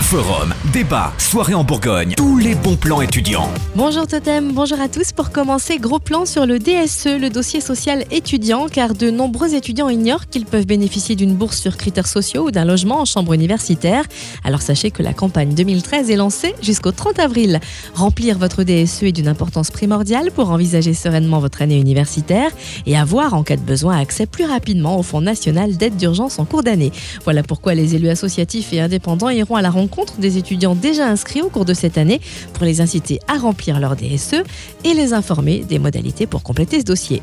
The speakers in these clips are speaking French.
Forum, débat, soirée en Bourgogne, tous les bons plans étudiants. Bonjour Totem, bonjour à tous. Pour commencer, gros plan sur le DSE, le dossier social étudiant, car de nombreux étudiants ignorent qu'ils peuvent bénéficier d'une bourse sur critères sociaux ou d'un logement en chambre universitaire. Alors sachez que la campagne 2013 est lancée jusqu'au 30 avril. Remplir votre DSE est d'une importance primordiale pour envisager sereinement votre année universitaire et avoir en cas de besoin accès plus rapidement au Fonds national d'aide d'urgence en cours d'année. Voilà pourquoi les élus associatifs et indépendants iront à la rencontre des étudiants déjà inscrits au cours de cette année pour les inciter à remplir leur DSE et les informer des modalités pour compléter ce dossier.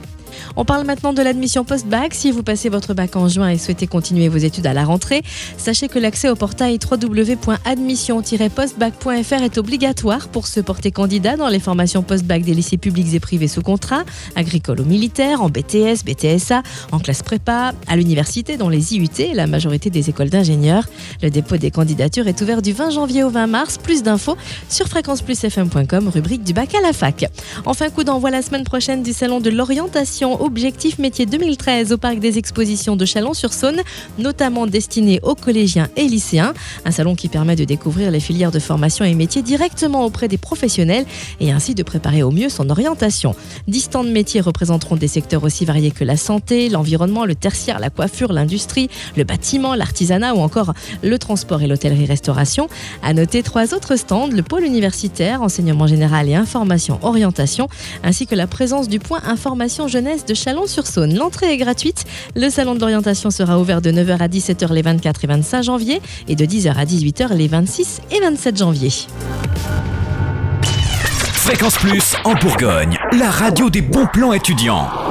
On parle maintenant de l'admission post-bac. Si vous passez votre bac en juin et souhaitez continuer vos études à la rentrée, sachez que l'accès au portail www.admission-postbac.fr est obligatoire pour se porter candidat dans les formations post-bac des lycées publics et privés sous contrat, agricoles ou militaires, en BTS, BTSA, en classe prépa, à l'université, dans les IUT et la majorité des écoles d'ingénieurs. Le dépôt des candidatures est ouvert du 20 janvier au 20 mars. Plus d'infos sur fréquenceplusfm.com, rubrique du bac à la fac. Enfin, coup d'envoi la semaine prochaine du salon de l'orientation Objectif Métier 2013 au Parc des Expositions de Chalon-sur-Saône, notamment destiné aux collégiens et lycéens. Un salon qui permet de découvrir les filières de formation et métiers directement auprès des professionnels et ainsi de préparer au mieux son orientation. Dix stands de métiers représenteront des secteurs aussi variés que la santé, l'environnement, le tertiaire, la coiffure, l'industrie, le bâtiment, l'artisanat ou encore le transport et l'hôtellerie-restauration. À noter trois autres stands, le pôle universitaire, enseignement général et information orientation, ainsi que la présence du point information de Chalon-sur-Saône. L'entrée est gratuite. Le salon de l'orientation sera ouvert de 9h à 17h les 24 et 25 janvier et de 10h à 18h les 26 et 27 janvier. Fréquence Plus en Bourgogne, la radio des bons plans étudiants.